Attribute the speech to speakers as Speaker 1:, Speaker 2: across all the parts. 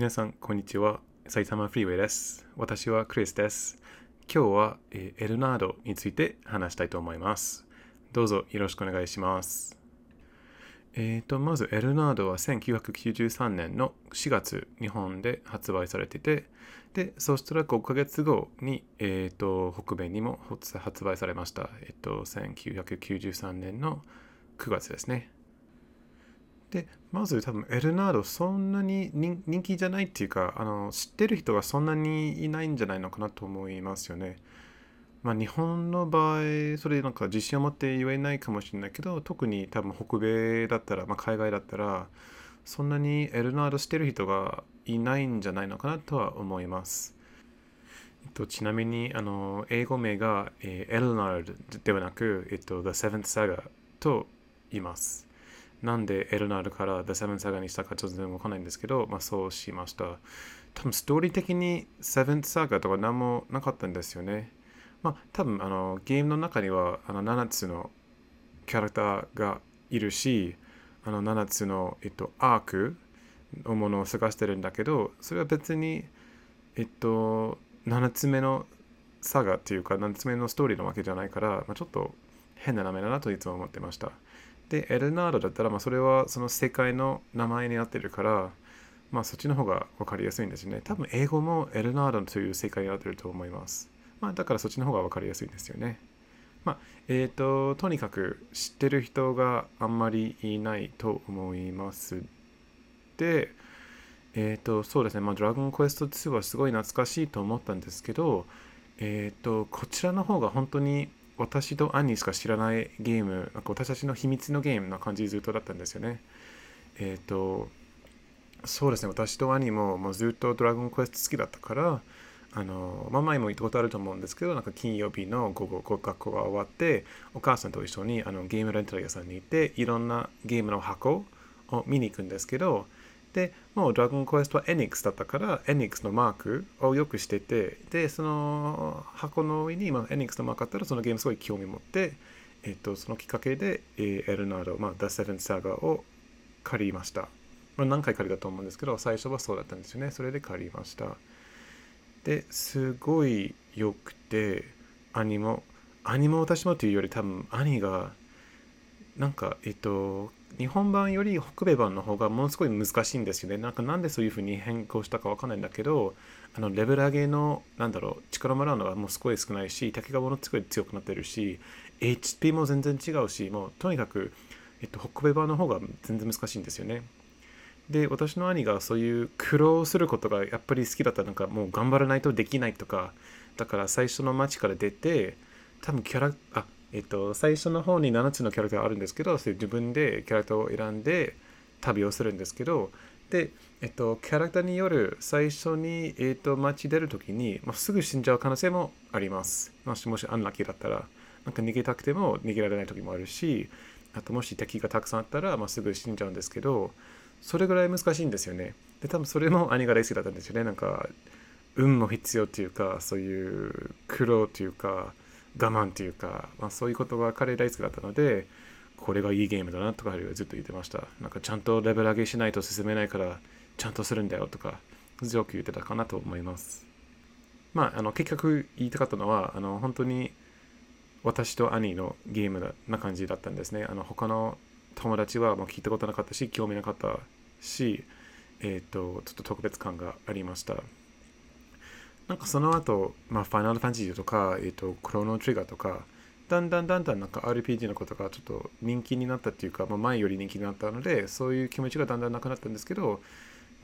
Speaker 1: 皆さん、こんにちは。埼玉フリーウェイです。私はクリスです。今日は、えーエルナードについて話したいと思います。どうぞよろしくお願いします。えーと、まず、エルナードは1993年の4月、日本で発売されてて、で、そしたら5ヶ月後に、えーと、北米にも発売されました。えっ、と、1993年の9月ですね。で、まず多分エルナードそんなに人気じゃないっていうか、あの、知ってる人がそんなにいないんじゃないのかなと思いますよね。まあ日本の場合、それなんか自信を持って言えないかもしれないけど、特に多分北米だったら、まあ海外だったら、そんなにエルナード知ってる人がいないんじゃないのかなとは思います。えっと、ちなみに、あの、英語名が、えーエルナードではなく、えっと、The Seventh Saga と言います。なんでエルナードから The Seventh Saga にしたかちょっと全然わかんないんですけど、まあそうしました。多分ストーリー的に Seventh Saga とか何もなかったんですよね。まあ多分あのゲームの中にはあの7つのキャラクターがいるし、あの7つの、えっと、アークのものを探してるんだけど、それは別に、えっと、7つ目のサガっていうか、7つ目のストーリーのわけじゃないから、まあ、ちょっと変な名前だなといつも思ってました。で、エルナードだったら、まあ、それはその世界の名前になってるから、まあ、そっちの方が分かりやすいんですね。多分、英語もエルナードという世界になってると思います。まあ、だからそっちの方が分かりやすいんですよね。まあ、えっ、と、とにかく知ってる人があんまりいないと思います。で、えっ、と、そうですね、まあ、ドラゴンクエスト2はすごい懐かしいと思ったんですけど、えっ、と、こちらの方が本当に私と兄しか知らないゲーム、なんか私たちの秘密のゲームな感じずっとだったんですよね。えっ、と、そうですね、私と兄ももうずっとドラゴンクエスト好きだったから、あの、まあ前も言ったことあると思うんですけど、なんか金曜日の午後、学校が終わって、お母さんと一緒にあのゲームレンタル屋さんに行って、いろんなゲームの箱を見に行くんですけど、で、もうドラゴンクエストはエニックスだったから、エニックスのマークをよくしてて、で、その箱の上に、まあ、エニックスのマークあったら、そのゲームすごい興味持って、えっと、そのきっかけで、えーエルナード、まあ、The Seven Saga を借りました。まあ、何回借りたと思うんですけど、最初はそうだったんですよね。それで借りました。で、すごい良くて、兄も、兄も私もというより多分兄が、なんか、えっと、日本版より北米版の方がものすごい難しいんですよね。なんかなんでそういう風に変更したかわかんないんだけど、あのレベル上げの、なんだろう、力もらうのがもうすごい少ないし、敵がものすごい強くなってるし、HP も全然違うし、もうとにかく、えっと、北米版の方が全然難しいんですよね。で、私の兄がそういう苦労することがやっぱり好きだったなんかもう頑張らないとできないとか、だから最初の街から出て、多分キャラ、あ、えっと、最初の方に7つのキャラクターあるんですけど、それ自分でキャラクターを選んで旅をするんですけど、で、えっと、キャラクターによる最初に、えっと、街出るときに、まあ、すぐ死んじゃう可能性もあります。もしもしアンラッキーだったら、なんか逃げたくても逃げられない時もあるし、あともし敵がたくさんあったら、まあ、すぐ死んじゃうんですけど、それぐらい難しいんですよね。で、多分それも兄が大好きだったんですよね。なんか、運も必要っていうか、そういう苦労っていうか、我慢っていうか、まあ、そういうことが彼大好きだったので、これがいいゲームだなとかずっと言ってました。なんかちゃんとレベル上げしないと進めないから、ちゃんとするんだよとか、よく言ってたかなと思います。まあ、あの結局言いたかったのは、あの本当に私と兄のゲームな感じだったんですね。あの他の友達はもう聞いたことなかったし、興味なかったし、えっ、と、ちょっと特別感がありました。なんかその後、まあ、ファイナルファンタジーとか、えっ、と、クロノトリガーとか、だんだんだんだんなんか RPG のことがちょっと人気になったっていうか、まあ、前より人気になったので、そういう気持ちがだんだんなくなったんですけど、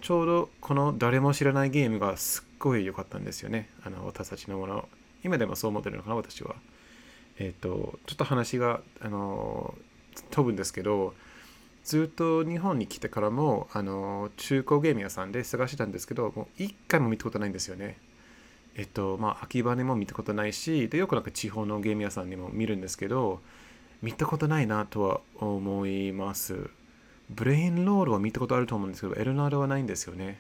Speaker 1: ちょうどこの誰も知らないゲームがすっごい良かったんですよね。あの、私たちのもの。今でもそう思ってるのかな、私は。えっ、と、ちょっと話が、あの、飛ぶんですけど、ずっと日本に来てからも、あの、中古ゲーム屋さんで探してたんですけど、もう一回も見たことないんですよね。えっと、まあ、秋葉にも見たことないし、で、よくなんか地方のゲーム屋さんにも見るんですけど、見たことないなとは思います。ブレインロールは見たことあると思うんですけど、エルナードはないんですよね。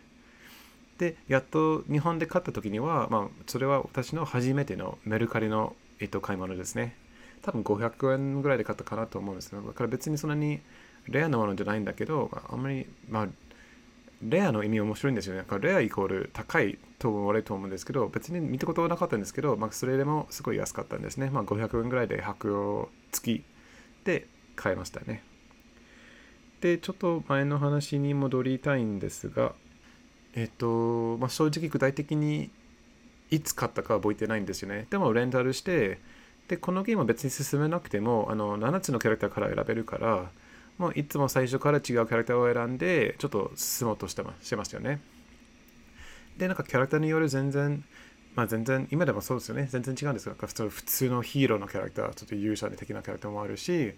Speaker 1: で、やっと日本で買った時には、まあ、それは私の初めてのメルカリの、えっと、買い物ですね。多分500円ぐらいで買ったかなと思うんですよ。だから別にそんなにレアなものじゃないんだけど、ああんまり、まあ、レアの意味面白いんですよね。なんかレアイコール高いと思われると思うんですけど、別に見たことはなかったんですけど、まあ、それでもすごい安かったんですね。まあ、500円ぐらいで白を付きで買いましたね。で、ちょっと前の話に戻りたいんですが、えっと、まあ、正直具体的にいつ買ったか覚えてないんですよね。でもレンタルして、で、このゲームは別に進めなくても、あの7つのキャラクターから選べるから、もういつも最初から違うキャラクターを選んで、ちょっと進もうとしてましてますよね。で、なんかキャラクターによる全然、まあ全然、今でもそうですよね。全然違うんですよ。なんか普通普通のヒーローのキャラクター、ちょっと勇者的なキャラクターもあるし、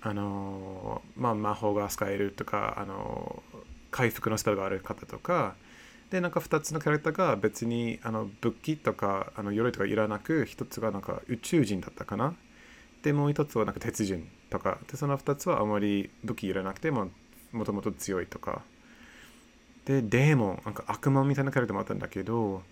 Speaker 1: あのまあ魔法が使えるとか、あの回復のスタイルがある方とか、で、なんか2つのキャラクターが別にあの武器とかあの鎧とかいらなく、1つがなんか宇宙人だったかな。で、もう1つはなんか鉄人とか。で、その2つはあまり武器いらなくても、もともと強いとか。で、デーモン、なんか悪魔みたいなキャラクターもあったんだけど、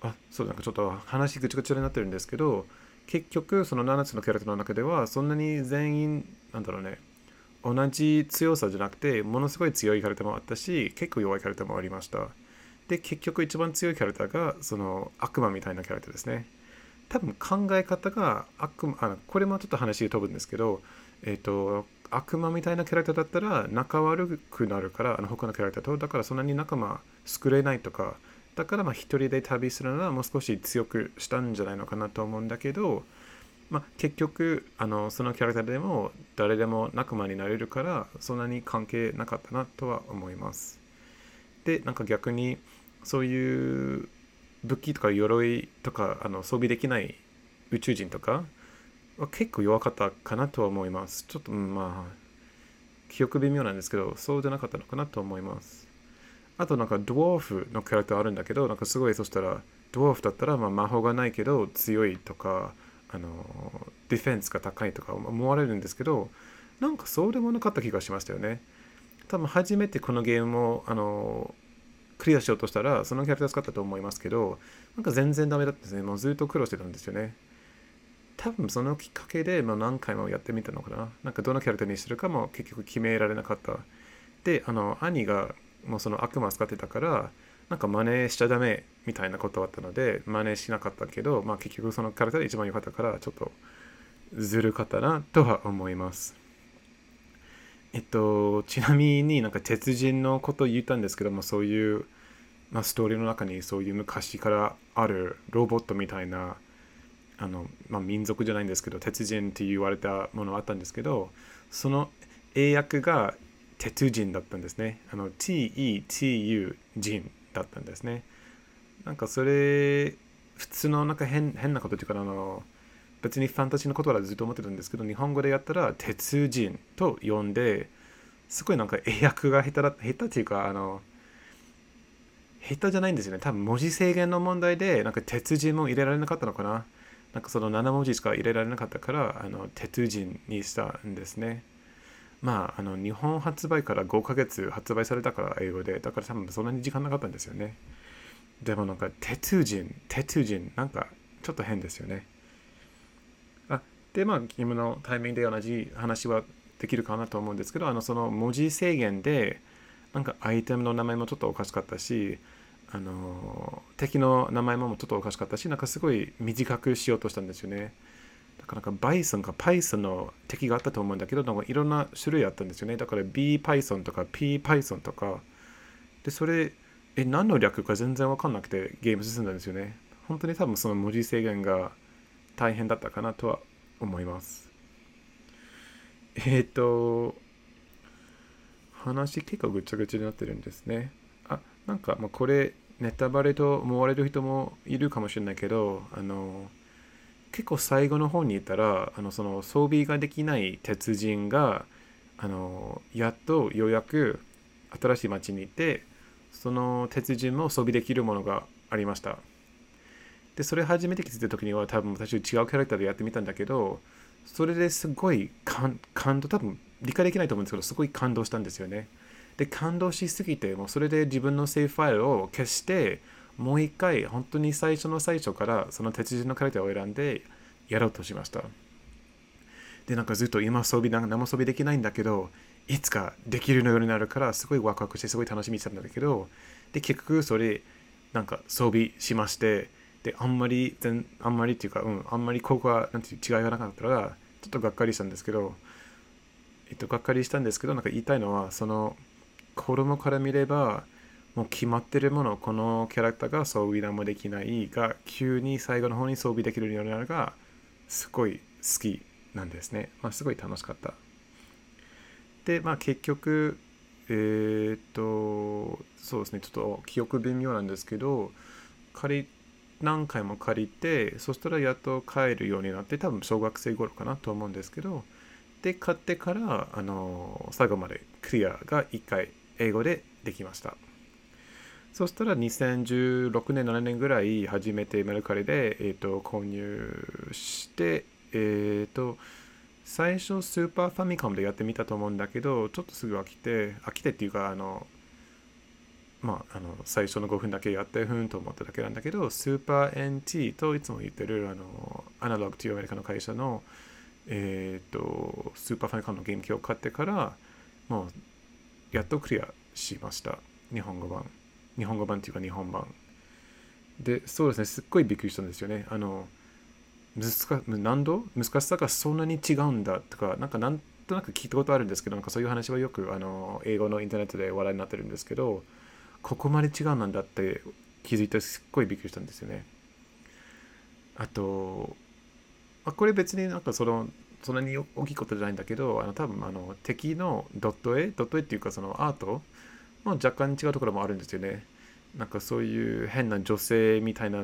Speaker 1: あ、そうなんかちょっと話ぐちぐちになってるんですけど、結局その7つのキャラクターの中ではそんなに全員なんだろうね同じ強さじゃなくてものすごい強いキャラクターもあったし結構弱いキャラクターもありました。で結局一番強いキャラクターがその悪魔みたいなキャラクターですね。多分考え方が悪魔あこれもちょっと話飛ぶんですけどえっ、ー、と悪魔みたいなキャラクターだったら仲悪くなるからあの他のキャラクターとだからそんなに仲間作れないとかだからまあ一人で旅するならもう少し強くしたんじゃないのかなと思うんだけど、まあ、結局あのそのキャラクターでも誰でも仲間になれるからそんなに関係なかったなとは思います。でなんか逆にそういう武器とか鎧とかあの装備できない宇宙人とか結構弱かったかなとは思います。ちょっと、まあ記憶微妙なんですけどそうじゃなかったのかなと思います。あとなんかドワーフのキャラクターあるんだけど、なんかすごいそしたら、ドワーフだったらまあ魔法がないけど強いとか、あの、ディフェンスが高いとか思われるんですけど、なんかそうでもなかった気がしましたよね。多分初めてこのゲームを、あの、クリアしようとしたら、そのキャラクター使ったと思いますけど、なんか全然ダメだったですね。もうずっと苦労してたんですよね。多分そのきっかけで、まあ、何回もやってみたのかな。なんかどのキャラクターにするかも結局決められなかった。で、あの、兄がもうその悪魔使ってたからなんか真似しちゃダメみたいなことあったので真似しなかったけど、まあ、結局そのキャラクターで一番良かったからちょっとずるかったなとは思いますえっとちなみになんか鉄人のこと言ったんですけどもそういう、まあ、ストーリーの中にそういう昔からあるロボットみたいなあの、まあ、民族じゃないんですけど鉄人って言われたものあったんですけどその英訳が鉄人だったんですね。あの TETU 人だったんですね。なんかそれ、普通のなんか変変なことっていうか、あの、別にファンタジーのことはずっと思ってたんですけど、日本語でやったら鉄人と呼んで、すごいなんか英訳が下手だ、下手っていうか、あの、下手じゃないんですよね。多分文字制限の問題で、なんか鉄人も入れられなかったのかな。なんかその7文字しか入れられなかったから、あの鉄人にしたんですね。まあ、あの日本発売から5ヶ月発売されたから英語でだから多分そんなに時間なかったんですよねでもなんか鉄人鉄人なんかちょっと変ですよねあでまあゲームのタイミングで同じ話はできるかなと思うんですけどあのその文字制限でなんかアイテムの名前もちょっとおかしかったしあの敵の名前もちょっとおかしかったしなんかすごい短くしようとしたんですよねなんか Bison か Python の敵があったと思うんだけど、なんかいろんな種類あったんですよね。だから BPython とか PPython とか。で、それ、え、何の略か全然わかんなくてゲーム進んだんですよね。本当に多分その文字制限が大変だったかなとは思います。えっ、ー、と、話結構ぐちゃぐちゃになってるんですね。あ、なんか、まあ、これ、ネタバレと思われる人もいるかもしれないけど、あの、結構最後の方にいたらあのその装備ができない鉄人があのやっとようやく新しい町に行ってその鉄人も装備できるものがありました。でそれ初めて気づいた時には多分私違うキャラクターでやってみたんだけどそれですごい感動多分理解できないと思うんですけどすごい感動したんですよね。で感動しすぎてもうそれで自分のセーフファイルを消してもう一回本当に最初の最初からその鉄人のカラクターを選んでやろうとしました。でなんかずっと今装備何も装備できないんだけどいつかできるようになるからすごいワクワクしてすごい楽しみにしたんだけどで結局それなんか装備しましてであんまり全あんまりっていうか、うん、あんまりここはなんていう違いがなかったらちょっとがっかりしたんですけどえっとがっかりしたんですけどなんか言いたいのはその子供から見ればもう決まってるものこのキャラクターが装備何もできないが急に最後の方に装備できるようになるのがすごい好きなんですね、まあ、すごい楽しかった。でまあ結局えー、っとそうですね。ちょっと記憶微妙なんですけど借り何回も借りてそしたらやっと帰るようになって多分小学生頃かなと思うんですけどで買ってからあの最後までクリアが1回英語でできました。そしたら2016年7年ぐらい初めてメルカリで、えーと、購入してえっ、ー、と最初スーパーファミコンでやってみたと思うんだけどちょっとすぐ飽きて飽きてっていうかあのまあ、あの最初の5分だけやってふんと思っただけなんだけどスーパー NT といつも言ってるあのアナログというアメリカの会社の、えーと、スーパーファミコンのゲーム機を買ってからもうやっとクリアしました。日本語版。日本語版っていうか日本版。でそうですね。すっごいびっくりしたんですよね。あの難難度？難しさがそんなに違うんだとかなんかなんとなく聞いたことあるんですけどなんかそういう話はよくあの英語のインターネットで話題になってるんですけどここまで違うなんだって気づいてすっごいびっくりしたんですよね。あと、あこれ別になんかそのそんなに大きいことじゃないんだけどあの多分あの敵のドット絵？ドット絵っていうかそのアート？も若干違うところもあるんですよね。なんかそういう変な女性みたいな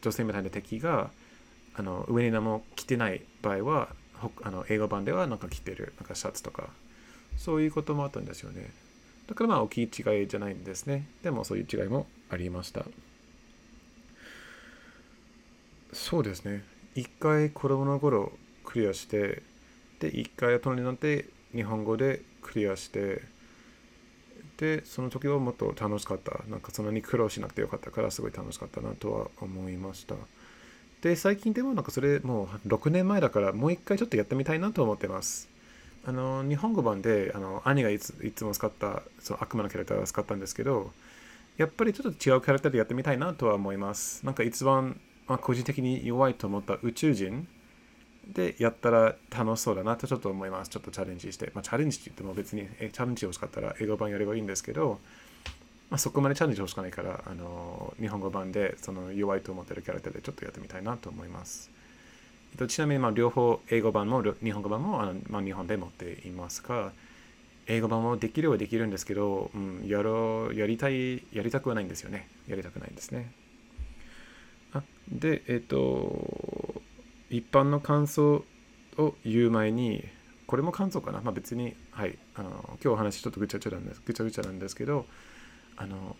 Speaker 1: 女性みたいな敵があの上に何も着てない場合はあの英語版ではなんか着てるなんかシャツとかそういうこともあったんですよね。だからまあ大きい違いじゃないんですね。でもそういう違いもありました。そうですね。一回子供の頃クリアして、で、一回大人になって日本語でクリアして、で、その時はもっと楽しかった。なんかそんなに苦労しなくてよかったからすごい楽しかったなとは思いました。で、最近でもなんかそれもう6年前だからもう一回ちょっとやってみたいなと思ってます。あの日本語版であの兄がいついつも使ったその悪魔のキャラクターを使ったんですけどやっぱりちょっと違うキャラクターでやってみたいなとは思いますなんか一番、まあ、個人的に弱いと思った宇宙人でやったら楽しそうだなとちょっと思います。ちょっとチャレンジして、まあ、チャレンジって言っても別にえチャレンジ欲しかったら英語版やればいいんですけど、まあ、そこまでチャレンジ欲しくないからあの日本語版でその弱いと思ってるキャラクターでちょっとやってみたいなと思います。えっとちなみにまあ両方英語版も日本語版もあの、まあ、日本で持っていますが英語版もできるはできるんですけど、うん、やろうやりたいやりたくはないんですよね。やりたくないんですね。あでえっ、と一般の感想を言う前にこれも感想かな？まあ別にはい。あの今日お話ちょっとぐちゃぐちゃなんですぐちゃぐちゃなんですけどあの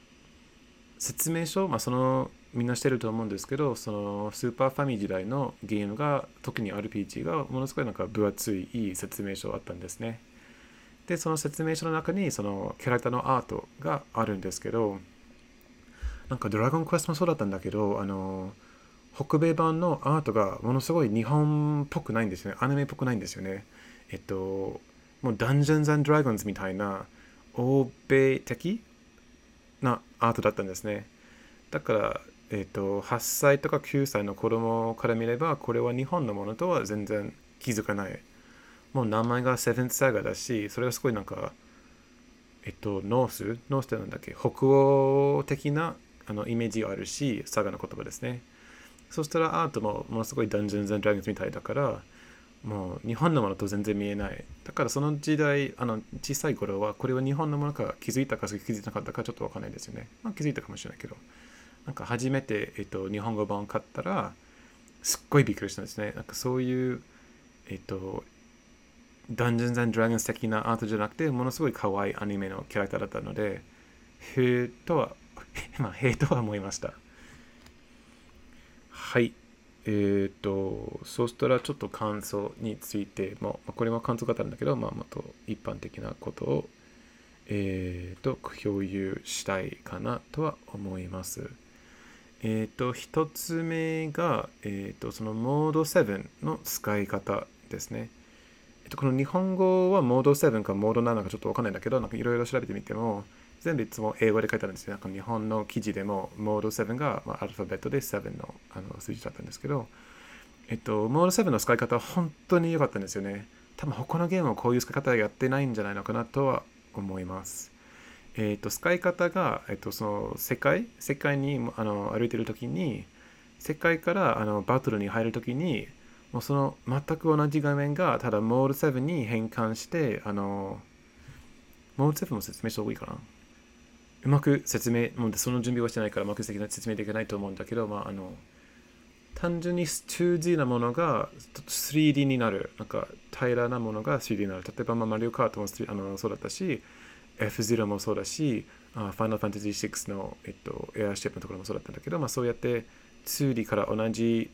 Speaker 1: 説明書、まあ、そのみんなしてると思うんですけどそのスーパーファミ時代のゲームが特に RPG がものすごいなんか分厚いいい説明書あったんですね。でその説明書の中にそのキャラクターのアートがあるんですけどなんかドラゴンクエストもそうだったんだけどあの北米版のアートがものすごい日本っぽくないんですよね。アニメっぽくないんですよね。えっともうダンジョンズドラゴンズみたいな欧米的なアートだったんですね。だからえーと、8歳とか9歳の子供から見ればこれは日本のものとは全然気づかない。もう名前が Seventh Saga だしそれはすごいなんかえっと Norse？Norse ってなんだっけ？北欧的なあのイメージがあるしサガの言葉ですね。そしたらアートもものすごい Dungeons Dragons みたいだからもう日本のものと全然見えない。だからその時代あの小さい頃はこれは日本のものか気づいたか気づいてなかったかちょっとわかんないですよね。まあ気づいたかもしれないけど。なんか初めて、えっと、日本語版を買ったらすっごいびっくりしたんですね。なんかそういうえっとダンジョンズドラゴンズ的なアートじゃなくてものすごい可愛いアニメのキャラクターだったのでへえとは まあへえとは思いました。はいえっ、ー、とそうしたらちょっと感想についても、まあ、これも感想方なんだけど、まあ、もっと一般的なことをえっ、ー、と共有したいかなとは思いますえっ、ー、と、1つ目が、えっ、と、そのモード7の使い方ですね。えっと、この日本語はモード7かモード7かちょっとわかんないんだけど、なんかいろいろ調べてみても、全部いつも英語で書いてあるんですよ。なんか日本の記事でも、モード7が、まあ、アルファベットで7のあの数字だったんですけど、えっと、モード7の使い方は本当に良かったんですよね。多分他のゲームはこういう使い方やってないんじゃないのかなとは思います。えっと、使い方が、えっと、その世界、世界にあの歩いてる時に、世界からあのバトルに入る時に、もうその全く同じ画面がただモード7に変換して、あの、モード7も説明した方がいいかな。うまく説明、もうその準備はしてないからうまく説明できないと思うんだけど、まあ、あの、単純に 2D なものが 3D になる。なんか平らなものが 3D になる。例えば、まあ、マリオカートもあのそうだったし、F0 もそうだし、あファイナルファンタジー6の、えっと、エアーシェプのところもそうだったんだけど、まあ、そうやって 2D から同じ、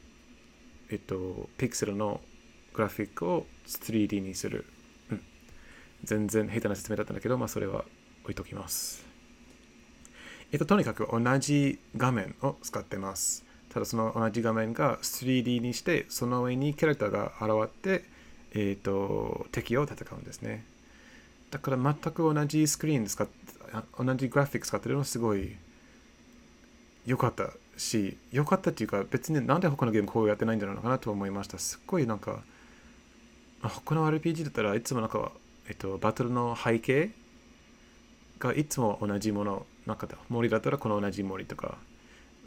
Speaker 1: えっと、ピクセルのグラフィックを 3D にする。うん。全然下手な説明だったんだけど、まあ、それは置いときます。えっと、とにかく同じ画面を使ってます。ただその同じ画面が 3D にして、その上にキャラクターが現れて、えっと、敵を戦うんですね。だから全く同じスクリーン使って、同じグラフィック使ってるのすごい良かったし、良かったっていうか別になんで他のゲームこうやってないんだろうかなと思いました。すっごいなんか、他の RPG だったらいつもなんか、えっと、バトルの背景がいつも同じもの、なんか森だったらこの同じ森とか、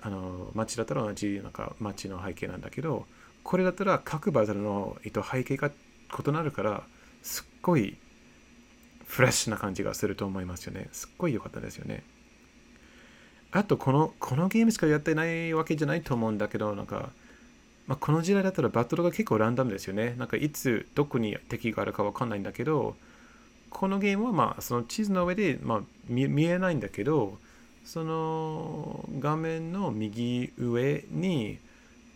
Speaker 1: あの街だったら同じなんか街の背景なんだけど、これだったら各バトルの、えっと、背景が異なるから、すっごいフレッシュな感じがすると思いますよね。すっごい良かったですよね。あとこの、このゲームしかやってないわけじゃないと思うんだけど、なんか、まあ、この時代だったらバトルが結構ランダムですよね。なんかいつどこに敵があるかわかんないんだけど、このゲームはまあその地図の上で、まあ、見えないんだけどその画面の右上に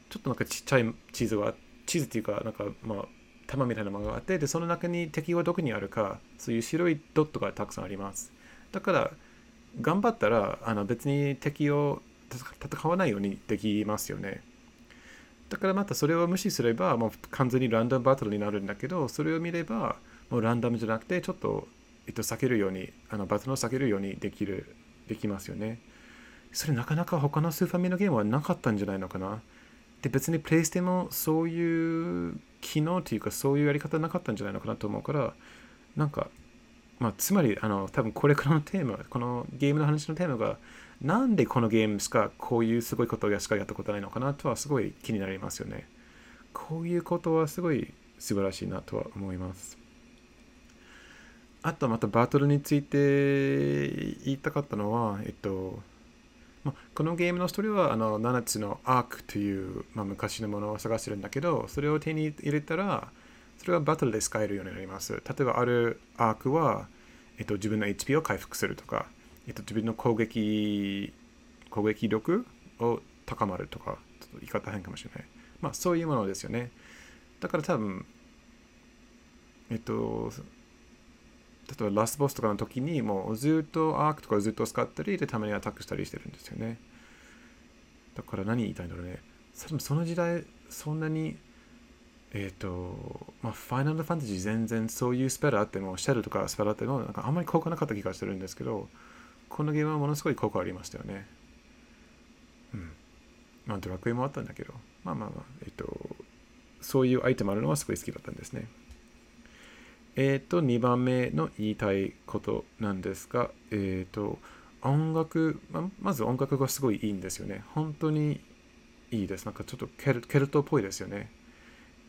Speaker 1: ちょっとなんかちっちゃい地図が地図っていうかなんかまあ玉みたいなものがあってでその中に敵はどこにあるかそういう白いドットがたくさんあります。だから頑張ったらあの別に敵を戦わないようにできますよね。だからまたそれを無視すればもう完全にランダムバトルになるんだけどそれを見ればもうランダムじゃなくて、ちょっと、えっと、避けるように、あのバトルを避けるようにできる、できますよね。それなかなか他のスーファミのゲームはなかったんじゃないのかな。で、別にプレイステもそういう機能というか、そういうやり方なかったんじゃないのかなと思うから、なんか、まあ、つまり、あの、多分これからのテーマ、このゲームの話のテーマが、なんでこのゲームしかこういうすごいことをしかやったことないのかなとはすごい気になりますよね。こういうことはすごい素晴らしいなとは思います。あとまたバトルについて言いたかったのは、えっと、ま、このゲームのストーリーはあの7つのアークという、ま、昔のものを探してるんだけど、それを手に入れたら、それはバトルで使えるようになります。例えばあるアークは、えっと、自分の HP を回復するとか、えっと、自分の攻撃攻撃力を高まるとか、ちょっと言い方変かもしれない。まあそういうものですよね。だから多分、えっと、例えばラスボスとかの時にもうずっとアークとかずっと使ったりでたまにアタックしたりしてるんですよね。だから何言いたいんだろうね。その時代そんなにえっ、ー、とまあファイナルファンタジー全然そういうスペルあってもシェルとかスペルあってもなんかあんまり効果なかった気がしてるんですけどこのゲームはものすごい効果ありましたよね。うん。まあドラクエもあったんだけどまあまあまあえっ、ー、とそういうアイテムあるのはすごい好きだったんですね。えっ、ー、と、2番目の言いたいことなんですが、えっ、ー、と、音楽、ま、まず音楽がすごいいいんですよね。本当にいいです。なんかちょっとケルケルトっぽいですよね。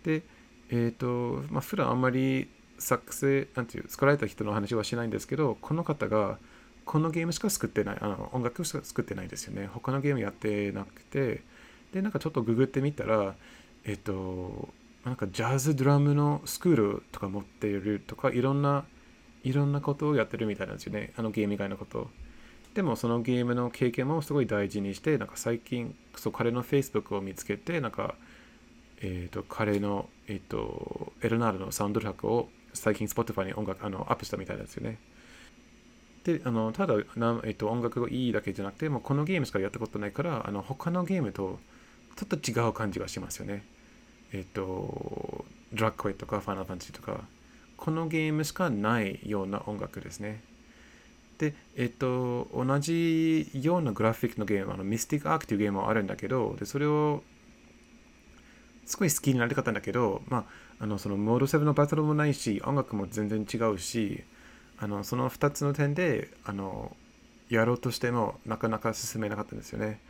Speaker 1: で、えっ、ー、と、まあ、普段あんまり作成、なんていう、作られた人の話はしないんですけど、この方が、このゲームしか作ってない、あの音楽しか作ってないですよね。他のゲームやってなくて、で、なんかちょっとググってみたら、えっ、と、なんかジャズドラムのスクールとか持っているとかいろんないろんなことをやってるみたいなんですよね。あのゲーム以外のこと。でもそのゲームの経験もすごい大事にしてなんか最近そう彼の Facebook を見つけてなんかえっ、ー、と彼のえっ、ー、とエルナールのサウンドトラックを最近 Spotify に音楽あのアップしたみたいなんですよね。であのただな、えっ、ー、と、音楽がいいだけじゃなくてもうこのゲームしかやったことないからあの他のゲームとちょっと違う感じがしますよね。えっ、と、ドラッグウェイとかファイナルファンタジーとか、このゲームしかないような音楽ですね。で、えっと、同じようなグラフィックのゲーム、あのミスティックアークというゲームもあるんだけど、でそれをすごい好きになりたかったんだけど、まあ、あのそのモード7のバトルもないし、音楽も全然違うし、あのその2つの点であのやろうとしてもなかなか進めなかったんですよね。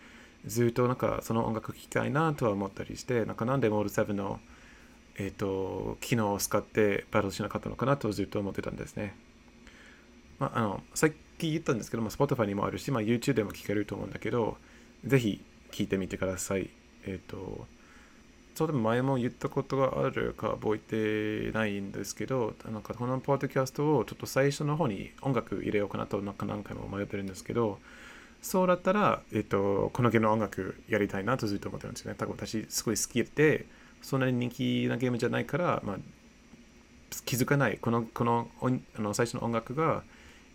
Speaker 1: ずっとなんかその音楽聴きたいなとは思ったりして、なんかなんでモード7の、えーと、機能を使ってバトルしなかったのかなとずっと思ってたんですね。まあ、あのさっき言ったんですけども、Spotify にもあるし、まあ、YouTube でも聴けると思うんだけど、ぜひ聴いてみてください。えっ、ー、と、ちょうど前も言ったことがあるか覚えてないんですけど、なんかこのポッドキャストをちょっと最初の方に音楽入れようかなとなんか何回も迷ってるんですけど、そうだったら、えっと、このゲームの音楽やりたいなとずっと思ってるんですよね。多分私すごい好きで、そんなに人気なゲームじゃないから、まあ、気づかない、このこのあの最初の音楽が、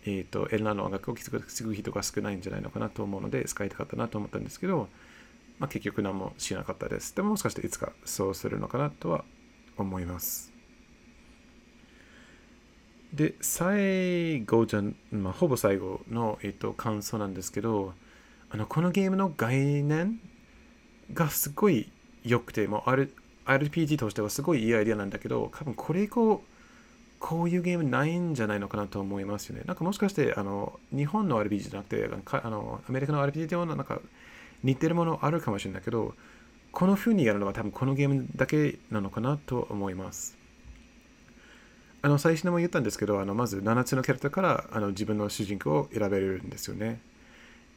Speaker 1: えっと、エルナの音楽を気づく人が少ないんじゃないのかなと思うので、使いたかったなと思ったんですけど、まあ、結局何もしなかったです。でももしかしていつかそうするのかなとは思います。で、最後じゃ、まあ、ほぼ最後の、えっと、感想なんですけど、あのこのゲームの概念がすごい良くて、もう R RPG としてはすごいいいアイデアなんだけど、多分これ以降、こういうゲームないんじゃないのかなと思いますよね。なんかもしかしてあの日本の RPG じゃなくてあのアメリカの RPG ではなんか似てるものあるかもしれないけど、この風にやるのは多分このゲームだけなのかなと思います。あの最初にも言ったんですけど、あのまず7つのキャラクターからあの自分の主人公を選べるんですよね。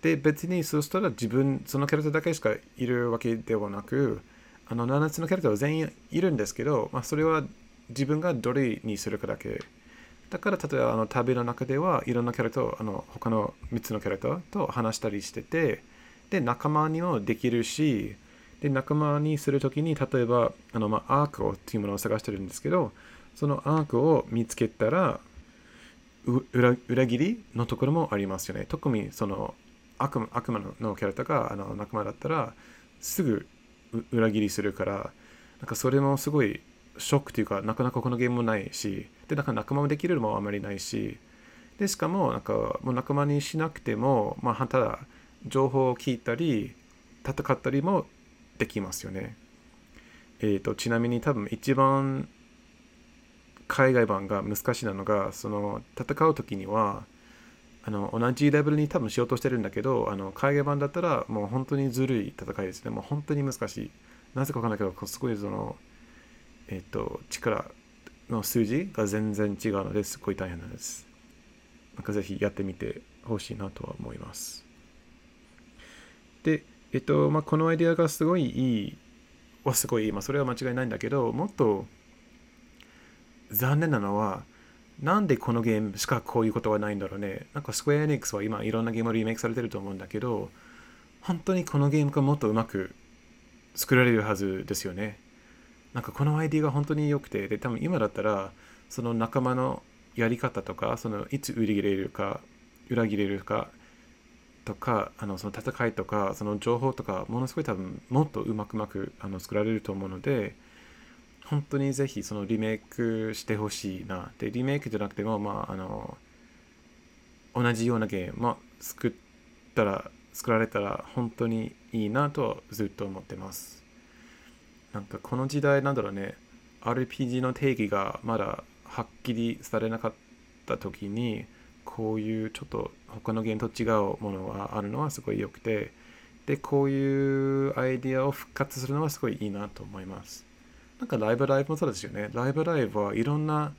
Speaker 1: で、別にそうしたら自分、そのキャラクターだけしかいるわけではなく、あの7つのキャラクターは全員いるんですけど、まあ、それは自分がどれにするかだけ。だから、例えばあの旅の中ではいろんなキャラクターあの他の3つのキャラクターと話したりしてて、で、仲間にもできるし、で、仲間にするときに、例えば、あの、まあ、アークをっていうものを探してるんですけど、そのアークを見つけたら、裏裏切りのところもありますよね。特にその悪悪魔のキャラクターがあの仲間だったら、すぐ裏切りするから、なんかそれもすごいショックというか、なかなかこのゲームもないし、で、なんか仲間もできるのもあまりないし、で、しかも、なんかもう仲間にしなくても、まあ、ただ、情報を聞いたり戦ったりもできますよね。えーと、ちなみに多分一番海外版が難しいなのがその戦う時にはあの同じレベルに多分しようとしてるんだけどあの海外版だったらもう本当にずるい戦いですね。もう本当に難しい。なぜかわかんないけどすごいその、えっ、と力の数字が全然違うのですごい大変なんです。なんかぜひやってみてほしいなとは思います。で、えっと、まあ、このアイデアがすごいいいはすごい。まあ、それは間違いないんだけど、もっと残念なのは、なんでこのゲームしかこういうことはないんだろうね。なんかスクエアエニックスは今いろんなゲームをリメイクされてると思うんだけど、本当にこのゲームがもっとうまく作られるはずですよね。なんかこのアイディアが本当に良くて、で、多分今だったら、その仲間のやり方とか、そのいつ売り切れるか、裏切れるか、とかあのその戦いとかその情報とかものすごい多分もっとうまくうまくあの作られると思うので本当にぜひそのリメイクしてほしいな。でリメイクじゃなくてもまああの同じようなゲーム、まあ、作ったら作られたら本当にいいなとはずっと思ってます。なんかこの時代なんだろうね。RPG の定義がまだはっきりされなかった時にこういうちょっと他のゲームと違うものがあるのはすごい良くてでこういうアイディアを復活するのはすごいいいなと思います。なんかライブライブもそうですよねライブライブはいろんな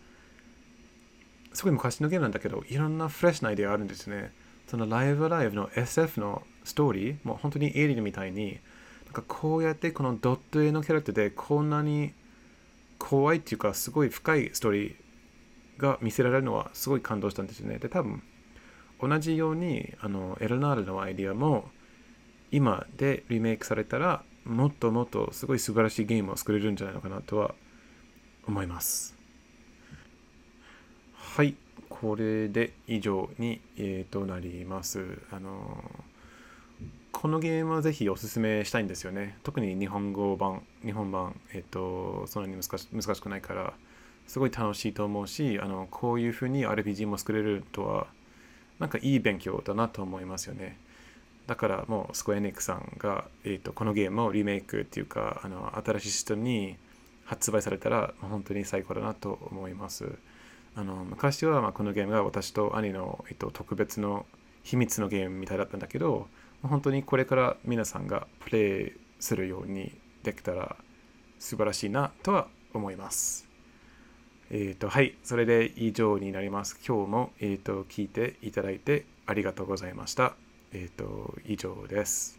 Speaker 1: すごい昔のゲームなんだけどいろんなフレッシュなアイディアあるんですねそのライブライブの SF のストーリーもう本当にエイリアンみたいになんかこうやってこのドット絵のキャラクターでこんなに怖いっていうかすごい深いストーリーが見せられるのはすごい感動したんですよね。で、多分同じようにあのエルナールのアイディアも今でリメイクされたらもっともっとすごい素晴らしいゲームを作れるんじゃないのかなとは思います。はい、これで以上に、えー、となります。あのこのゲームはぜひおすすめしたいんですよね。特に日本語版、日本版、えっ、と、そんなに難し難しくないから、すごい楽しいと思うしあのこういうふうに RPG も作れるとはなんかいい勉強だなと思いますよねだからもうスコエニックさんが、えーと、このゲームをリメイクっていうかあの新しいシステムに発売されたら本当に最高だなと思いますあの昔はまこのゲームが私と兄の、えーと、特別の秘密のゲームみたいだったんだけど本当にこれから皆さんがプレイするようにできたら素晴らしいなとは思います。えっ、ー、と、はい、それで以上になります。今日も、えっ、ー、と、聞いていただいてありがとうございました。えっ、ー、と、以上です。